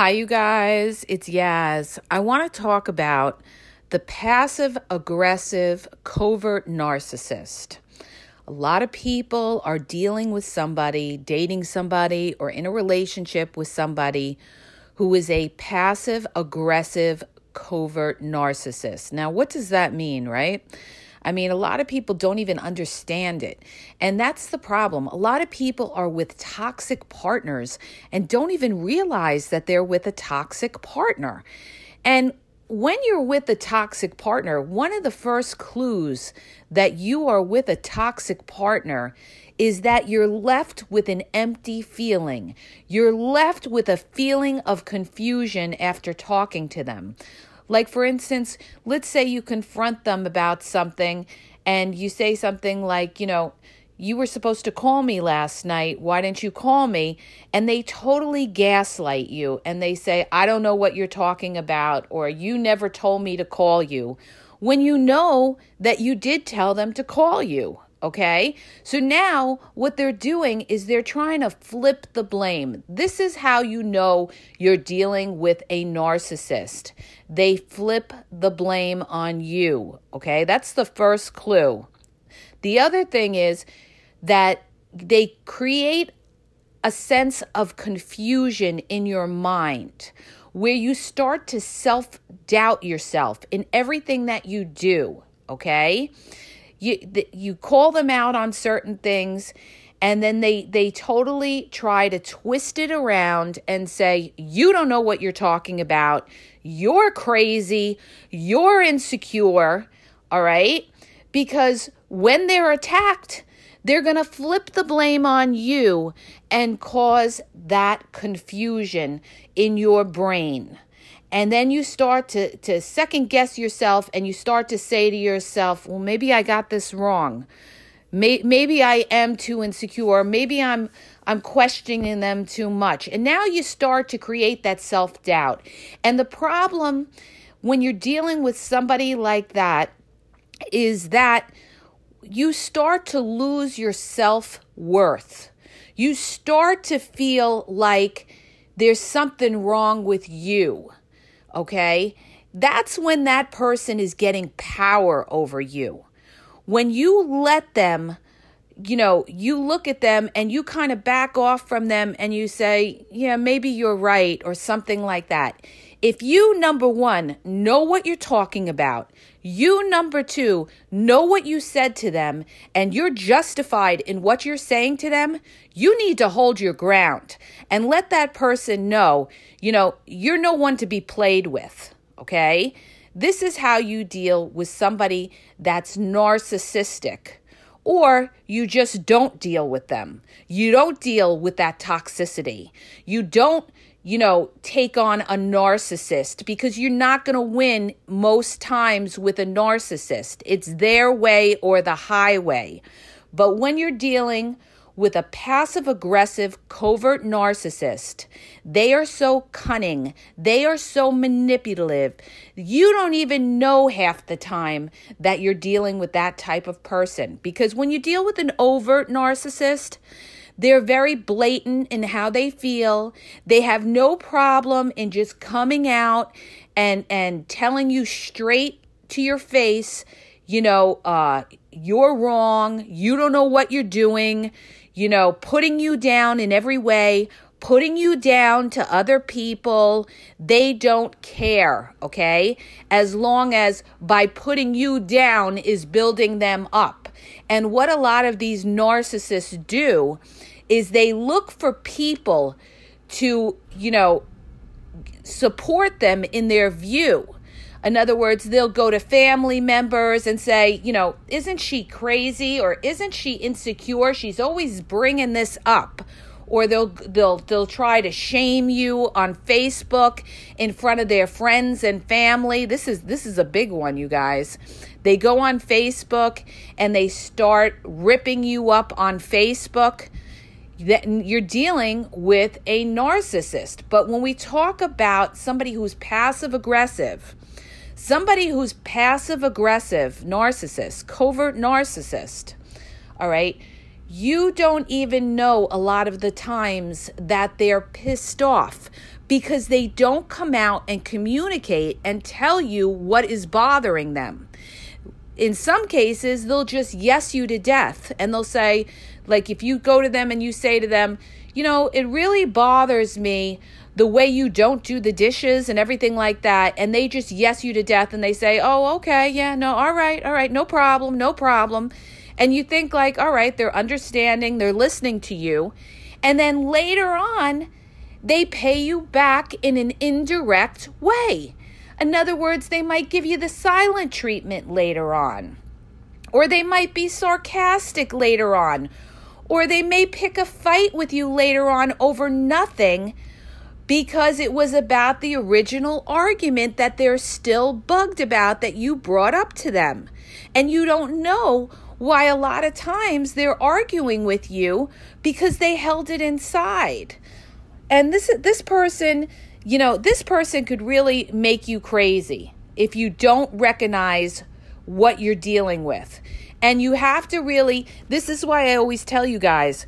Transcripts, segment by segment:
Hi, you guys. It's Yaz. I want to talk about the passive aggressive covert narcissist. A lot of people are dealing with somebody, dating somebody, or in a relationship with somebody who is a passive aggressive covert narcissist. Now, what does that mean, right? I mean, a lot of people don't even understand it. And that's the problem. A lot of people are with toxic partners and don't even realize that they're with a toxic partner. And when you're with a toxic partner, one of the first clues that you are with a toxic partner is that you're left with an empty feeling. You're left with a feeling of confusion after talking to them. Like, for instance, let's say you confront them about something and you say something like, you know, you were supposed to call me last night. Why didn't you call me? And they totally gaslight you and they say, I don't know what you're talking about, or you never told me to call you, when you know that you did tell them to call you. Okay. So now what they're doing is they're trying to flip the blame. This is how you know you're dealing with a narcissist. They flip the blame on you. Okay. That's the first clue. The other thing is that they create a sense of confusion in your mind where you start to self doubt yourself in everything that you do. Okay you you call them out on certain things and then they they totally try to twist it around and say you don't know what you're talking about. You're crazy. You're insecure. All right? Because when they're attacked they're going to flip the blame on you and cause that confusion in your brain and then you start to, to second guess yourself and you start to say to yourself, well, maybe I got this wrong. May, maybe I am too insecure. Maybe I'm I'm questioning them too much. And now you start to create that self-doubt. And the problem when you're dealing with somebody like that is that you start to lose your self-worth. You start to feel like there's something wrong with you okay? That's when that person is getting power over you. When you let them, you know, you look at them and you kind of back off from them and you say, yeah, maybe you're right, or something like that. If you, number one, know what you're talking about, you, number two, know what you said to them, and you're justified in what you're saying to them, you need to hold your ground and let that person know, you know, you're no one to be played with, okay? This is how you deal with somebody that's narcissistic or you just don't deal with them. You don't deal with that toxicity. You don't you know, take on a narcissist because you're not going to win most times with a narcissist. It's their way or the highway. But when you're dealing with a passive aggressive covert narcissist, they are so cunning, they are so manipulative. You don't even know half the time that you're dealing with that type of person because when you deal with an overt narcissist, they're very blatant in how they feel. They have no problem in just coming out and and telling you straight to your face, you know, uh, you're wrong. You don't know what you're doing. You know, putting you down in every way, putting you down to other people. They don't care, okay? As long as by putting you down is building them up. And what a lot of these narcissists do is they look for people to, you know, support them in their view. In other words, they'll go to family members and say, you know, isn't she crazy or isn't she insecure? She's always bringing this up. Or they'll they'll they'll try to shame you on Facebook in front of their friends and family. This is this is a big one, you guys. They go on Facebook and they start ripping you up on Facebook that you're dealing with a narcissist. But when we talk about somebody who's passive aggressive, somebody who's passive aggressive, narcissist, covert narcissist, all right, you don't even know a lot of the times that they're pissed off because they don't come out and communicate and tell you what is bothering them. In some cases, they'll just yes you to death and they'll say, like, if you go to them and you say to them, you know, it really bothers me the way you don't do the dishes and everything like that, and they just yes you to death and they say, oh, okay, yeah, no, all right, all right, no problem, no problem. And you think, like, all right, they're understanding, they're listening to you. And then later on, they pay you back in an indirect way. In other words, they might give you the silent treatment later on, or they might be sarcastic later on, or they may pick a fight with you later on over nothing because it was about the original argument that they're still bugged about that you brought up to them. And you don't know why a lot of times they're arguing with you because they held it inside. And this this person, you know, this person could really make you crazy if you don't recognize what you're dealing with. And you have to really this is why I always tell you guys,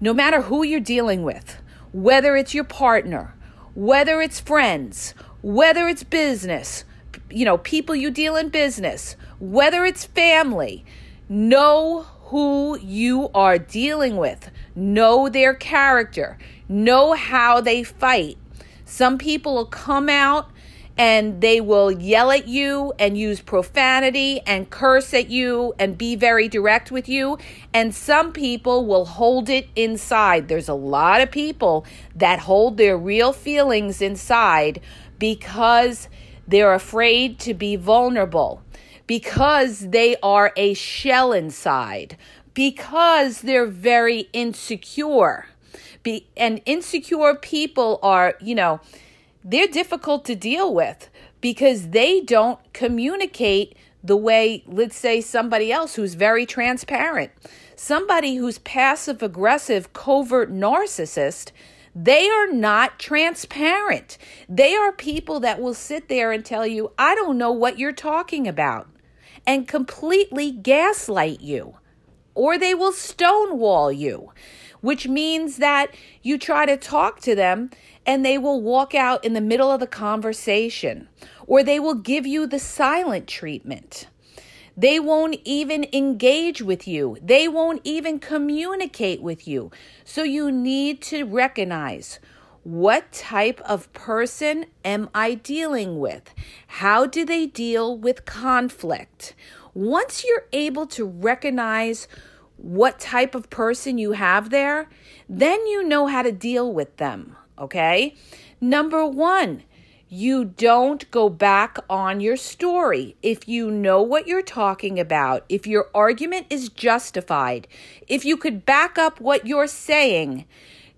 no matter who you're dealing with, whether it's your partner, whether it's friends, whether it's business, you know, people you deal in business, whether it's family, Know who you are dealing with, know their character, know how they fight. Some people will come out and they will yell at you and use profanity and curse at you and be very direct with you. And some people will hold it inside. There's a lot of people that hold their real feelings inside because they're afraid to be vulnerable because they are a shell inside, because they're very insecure. Be, and insecure people are, you know, they're difficult to deal with because they don't communicate the way, let's say, somebody else who's very transparent. Somebody who's passive aggressive, covert narcissist, they are not transparent. They are people that will sit there and tell you, I don't know what you're talking about and completely gaslight you, or they will stonewall you, which means that you try to talk to them and they will walk out in the middle of the conversation, or they will give you the silent treatment. They won't even engage with you. They won't even communicate with you. So you need to recognize what type of person am I dealing with? How do they deal with conflict? Once you're able to recognize what type of person you have there, then you know how to deal with them. Okay. Number one, you don't go back on your story. If you know what you're talking about, if your argument is justified, if you could back up what you're saying,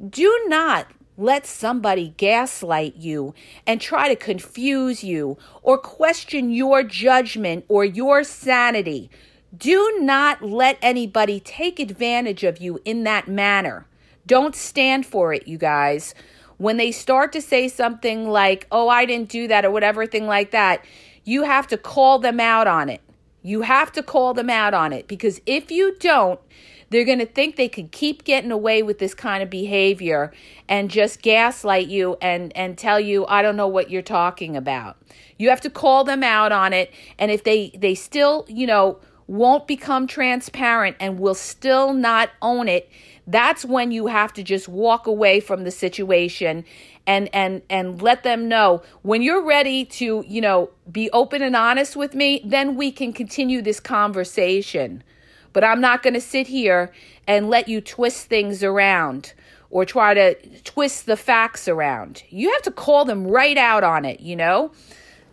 do not let somebody gaslight you and try to confuse you or question your judgment or your sanity. Do not let anybody take advantage of you in that manner. Don't stand for it, you guys. When they start to say something like, oh, I didn't do that, or whatever thing like that, you have to call them out on it. You have to call them out on it because if you don't, they're going to think they can keep getting away with this kind of behavior and just gaslight you and, and tell you, I don't know what you're talking about. You have to call them out on it. And if they, they still, you know, won't become transparent and will still not own it, that's when you have to just walk away from the situation and and and let them know when you're ready to you know be open and honest with me then we can continue this conversation but I'm not going to sit here and let you twist things around or try to twist the facts around. You have to call them right out on it, you know?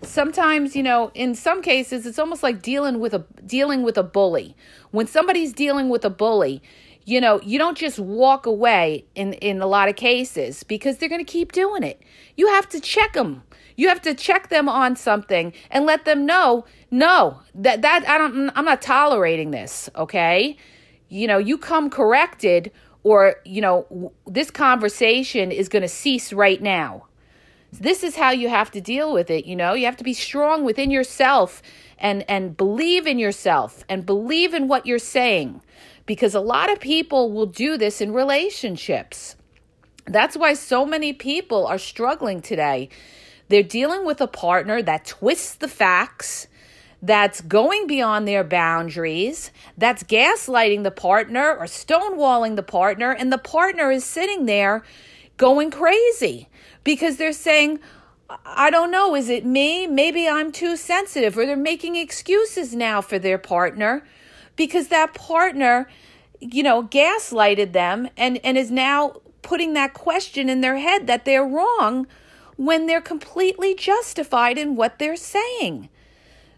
Sometimes, you know, in some cases it's almost like dealing with a dealing with a bully. When somebody's dealing with a bully, you know, you don't just walk away in in a lot of cases because they're going to keep doing it. You have to check them. You have to check them on something and let them know, no, that that I don't I'm not tolerating this, okay? You know, you come corrected or, you know, this conversation is going to cease right now. This is how you have to deal with it, you know? You have to be strong within yourself and and believe in yourself and believe in what you're saying because a lot of people will do this in relationships. That's why so many people are struggling today. They're dealing with a partner that twists the facts, that's going beyond their boundaries, that's gaslighting the partner or stonewalling the partner, and the partner is sitting there going crazy because they're saying, I don't know, is it me? Maybe I'm too sensitive, or they're making excuses now for their partner because that partner, you know, gaslighted them and, and is now putting that question in their head that they're wrong when they're completely justified in what they're saying.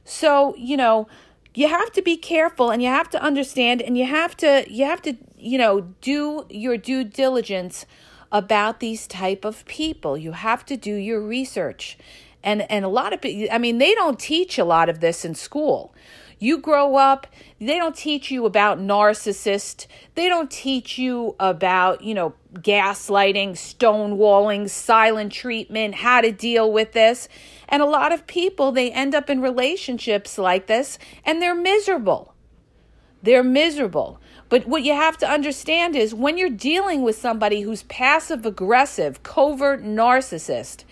So, you know, you have to be careful and you have to understand and you have to you have to, you know, do your due diligence about these type of people. You have to do your research. And and a lot of people I mean, they don't teach a lot of this in school. You grow up, they don't teach you about narcissist. They don't teach you about, you know, gaslighting, stonewalling, silent treatment, how to deal with this. And a lot of people, they end up in relationships like this and they're miserable. They're miserable. But what you have to understand is when you're dealing with somebody who's passive aggressive, covert narcissist,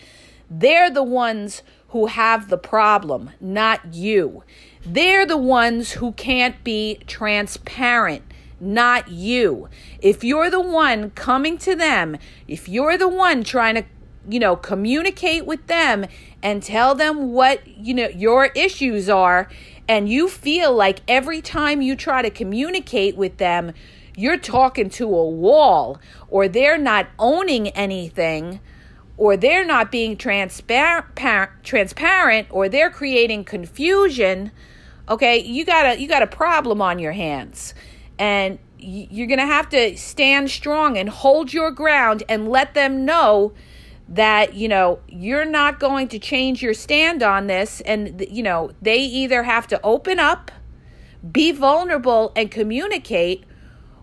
they're the ones who have the problem, not you. They're the ones who can't be transparent, not you. If you're the one coming to them, if you're the one trying to, you know, communicate with them and tell them what, you know, your issues are, and you feel like every time you try to communicate with them, you're talking to a wall or they're not owning anything or they're not being transparent or they're creating confusion okay you got a you got a problem on your hands. And you're going to have to stand strong and hold your ground and let them know that you know you're not going to change your stand on this. And you know they either have to open up be vulnerable and communicate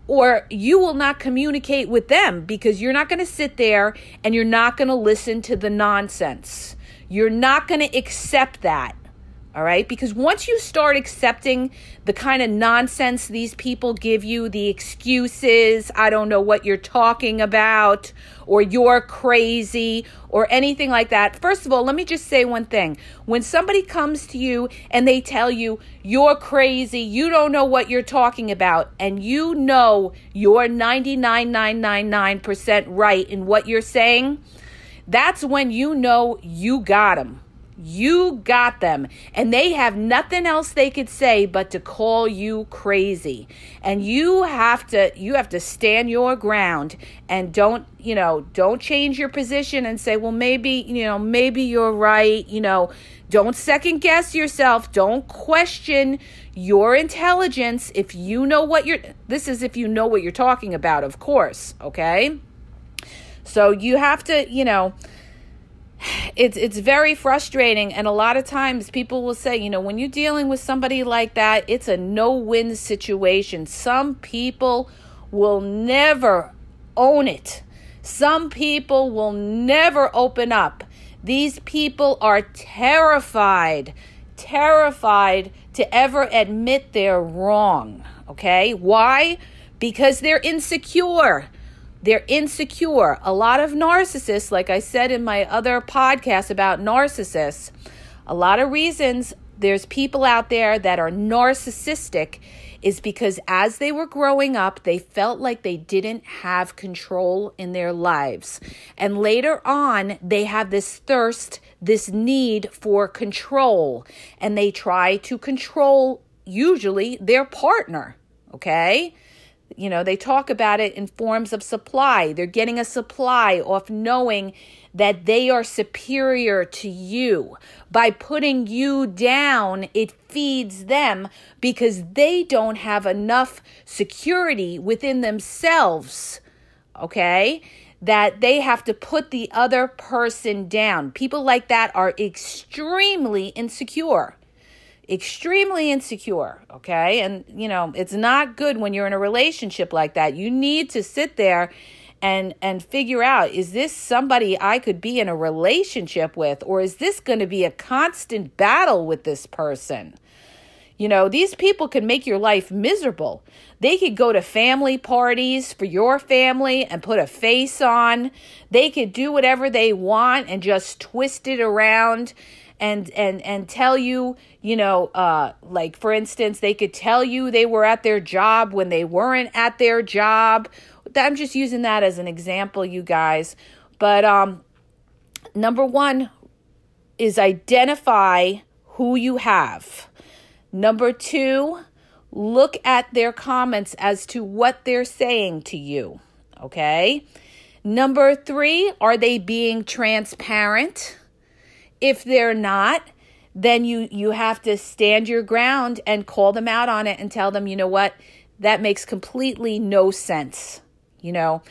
or you will not communicate with them because you're not going to sit there and you're not going to listen to the nonsense. You're not going to accept that all right? Because once you start accepting the kind of nonsense these people give you, the excuses, I don't know what you're talking about, or you're crazy, or anything like that. First of all, let me just say one thing. When somebody comes to you and they tell you, you're crazy, you don't know what you're talking about, and you know you're 99.999% right in what you're saying, that's when you know you got them you got them. And they have nothing else they could say but to call you crazy. And you have to you have to stand your ground and don't, you know, don't change your position and say, "Well, maybe, you know, maybe you're right." You know, don't second guess yourself. Don't question your intelligence if you know what you're This is if you know what you're talking about, of course, okay? So you have to, you know, it's it's very frustrating and a lot of times people will say you know when you're dealing with somebody like that it's a no-win situation. Some people will never own it. Some people will never open up. These people are terrified terrified to ever admit they're wrong okay? Why? Because they're insecure they're insecure. A lot of narcissists, like I said in my other podcast about narcissists, a lot of reasons there's people out there that are narcissistic is because as they were growing up, they felt like they didn't have control in their lives. And later on, they have this thirst, this need for control, and they try to control usually their partner. Okay? You know, they talk about it in forms of supply. They're getting a supply off knowing that they are superior to you. By putting you down, it feeds them because they don't have enough security within themselves. Okay? That they have to put the other person down. People like that are extremely insecure extremely insecure, okay? And, you know, it's not good when you're in a relationship like that. You need to sit there and and figure out is this somebody I could be in a relationship with or is this going to be a constant battle with this person? You know, these people could make your life miserable. They could go to family parties for your family and put a face on. They could do whatever they want and just twist it around and and and tell you, you know, uh like for instance, they could tell you they were at their job when they weren't at their job. I'm just using that as an example, you guys. But um number 1 is identify who you have. Number two, look at their comments as to what they're saying to you. Okay. Number three, are they being transparent? If they're not, then you you have to stand your ground and call them out on it and tell them, you know what, that makes completely no sense. You know,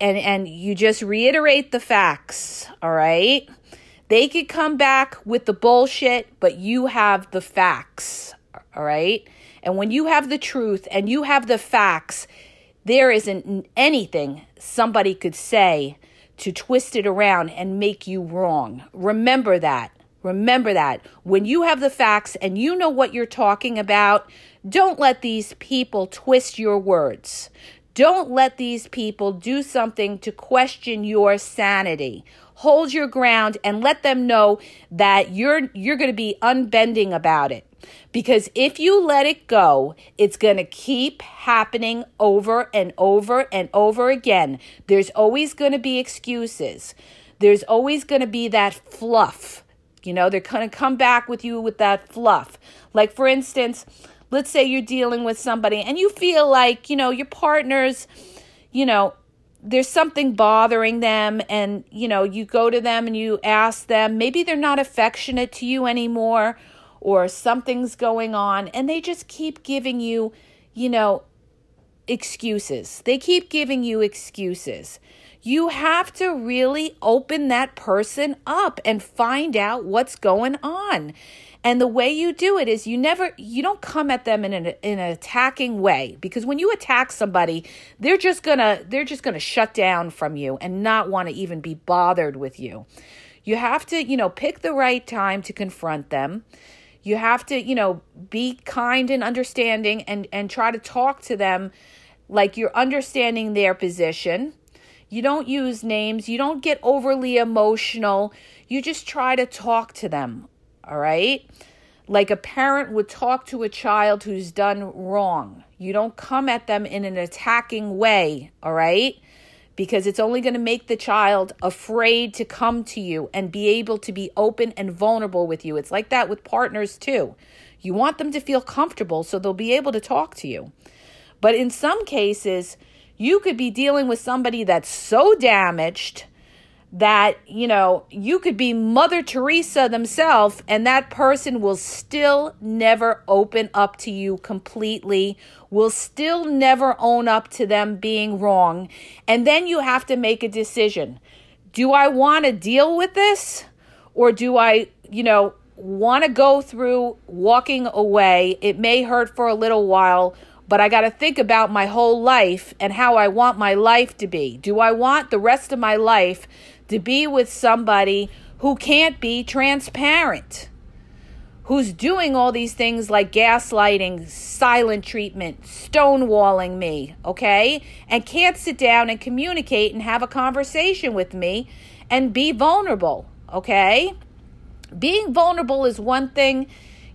and and you just reiterate the facts. All right. They could come back with the bullshit, but you have the facts. All right. And when you have the truth and you have the facts, there isn't anything somebody could say to twist it around and make you wrong. Remember that. Remember that. When you have the facts and you know what you're talking about, don't let these people twist your words. Don't let these people do something to question your sanity hold your ground and let them know that you're you're going to be unbending about it. Because if you let it go it's going to keep happening over and over and over again. There's always going to be excuses. There's always going to be that fluff. You know they're going to come back with you with that fluff. Like for instance let's say you're dealing with somebody and you feel like you know your partner's you know there's something bothering them and you know you go to them and you ask them maybe they're not affectionate to you anymore or something's going on and they just keep giving you you know excuses. They keep giving you excuses. You have to really open that person up and find out what's going on and the way you do it is you never you don't come at them in an in an attacking way because when you attack somebody, they're just going to they're just going to shut down from you and not want to even be bothered with you. You have to, you know, pick the right time to confront them. You have to, you know, be kind and understanding and and try to talk to them like you're understanding their position. You don't use names, you don't get overly emotional. You just try to talk to them all right? Like a parent would talk to a child who's done wrong. You don't come at them in an attacking way, all right? Because it's only going to make the child afraid to come to you and be able to be open and vulnerable with you. It's like that with partners too. You want them to feel comfortable so they'll be able to talk to you. But in some cases, you could be dealing with somebody that's so damaged that, you know, you could be Mother Teresa themselves and that person will still never open up to you completely, will still never own up to them being wrong. And then you have to make a decision. Do I want to deal with this or do I, you know, want to go through walking away? It may hurt for a little while, but I got to think about my whole life and how I want my life to be. Do I want the rest of my life to be with somebody who can't be transparent, who's doing all these things like gaslighting, silent treatment, stonewalling me, okay? And can't sit down and communicate and have a conversation with me and be vulnerable, okay? Being vulnerable is one thing,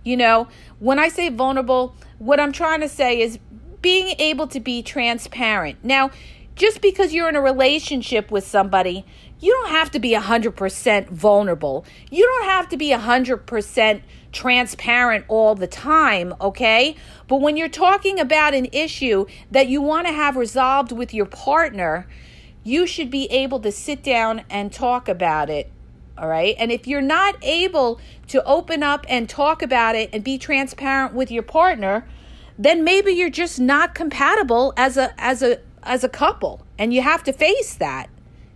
you know, when I say vulnerable, what I'm trying to say is being able to be transparent. Now, just because you're in a relationship with somebody, you don't have to be 100% vulnerable. You don't have to be 100% transparent all the time, okay? But when you're talking about an issue that you want to have resolved with your partner, you should be able to sit down and talk about it. All right. And if you're not able to open up and talk about it and be transparent with your partner, then maybe you're just not compatible as a as a as a couple and you have to face that.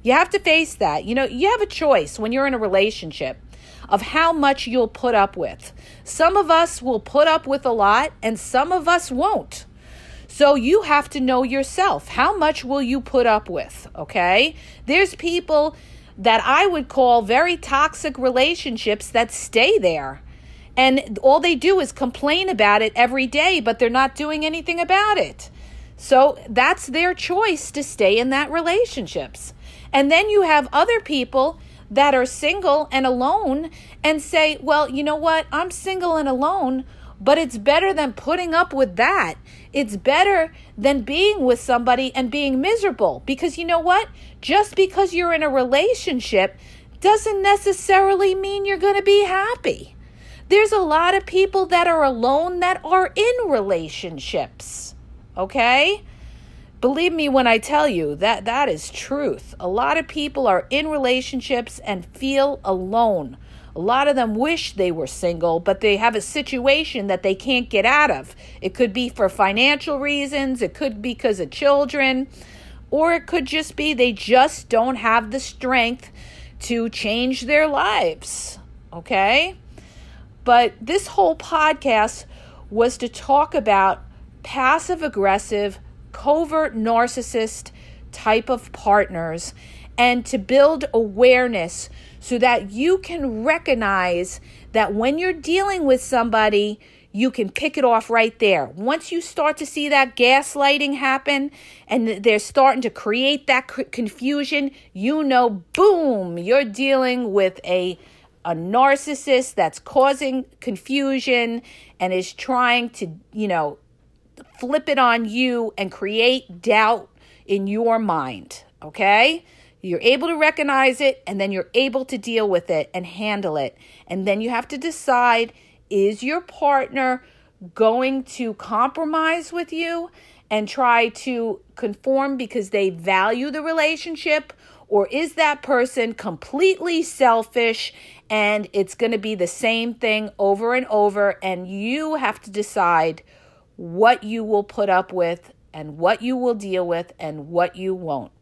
You have to face that. You know, you have a choice when you're in a relationship of how much you'll put up with. Some of us will put up with a lot, and some of us won't. So you have to know yourself. How much will you put up with? Okay? There's people that I would call very toxic relationships that stay there. And all they do is complain about it every day, but they're not doing anything about it. So that's their choice to stay in that relationships. And then you have other people that are single and alone and say, well, you know what? I'm single and alone, but it's better than putting up with that. It's better than being with somebody and being miserable. Because you know what? Just because you're in a relationship doesn't necessarily mean you're going to be happy. There's a lot of people that are alone that are in relationships. Okay? Believe me when I tell you that that is truth. A lot of people are in relationships and feel alone. A lot of them wish they were single, but they have a situation that they can't get out of. It could be for financial reasons, it could be because of children, or it could just be they just don't have the strength to change their lives. Okay? But this whole podcast was to talk about passive aggressive, covert narcissist type of partners and to build awareness so that you can recognize that when you're dealing with somebody, you can pick it off right there. Once you start to see that gaslighting happen and they're starting to create that confusion, you know, boom, you're dealing with a a narcissist that's causing confusion and is trying to, you know, flip it on you and create doubt in your mind, okay? You're able to recognize it and then you're able to deal with it and handle it. And then you have to decide is your partner going to compromise with you and try to conform because they value the relationship? Or is that person completely selfish and it's going to be the same thing over and over? And you have to decide what you will put up with and what you will deal with and what you won't.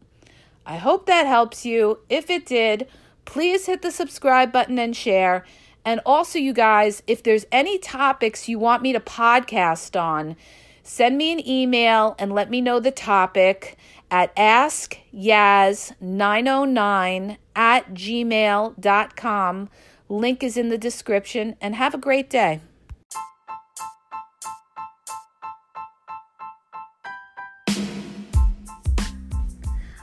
I hope that helps you. If it did, please hit the subscribe button and share. And also, you guys, if there's any topics you want me to podcast on, send me an email and let me know the topic at askyaz909 at gmail.com. Link is in the description, and have a great day.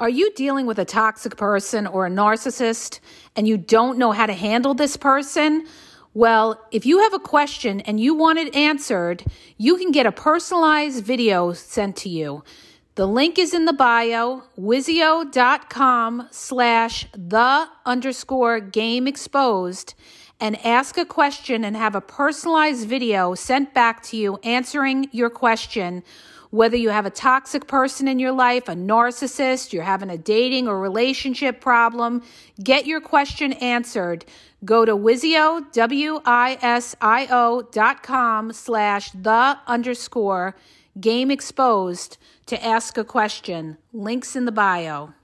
Are you dealing with a toxic person or a narcissist and you don't know how to handle this person? Well, if you have a question and you want it answered, you can get a personalized video sent to you. The link is in the bio, wisio.com slash the underscore game exposed, and ask a question and have a personalized video sent back to you answering your question whether you have a toxic person in your life, a narcissist, you're having a dating or relationship problem, get your question answered. Go to Wisio, W-I-S-I-O dot com slash the underscore game exposed to ask a question. Links in the bio.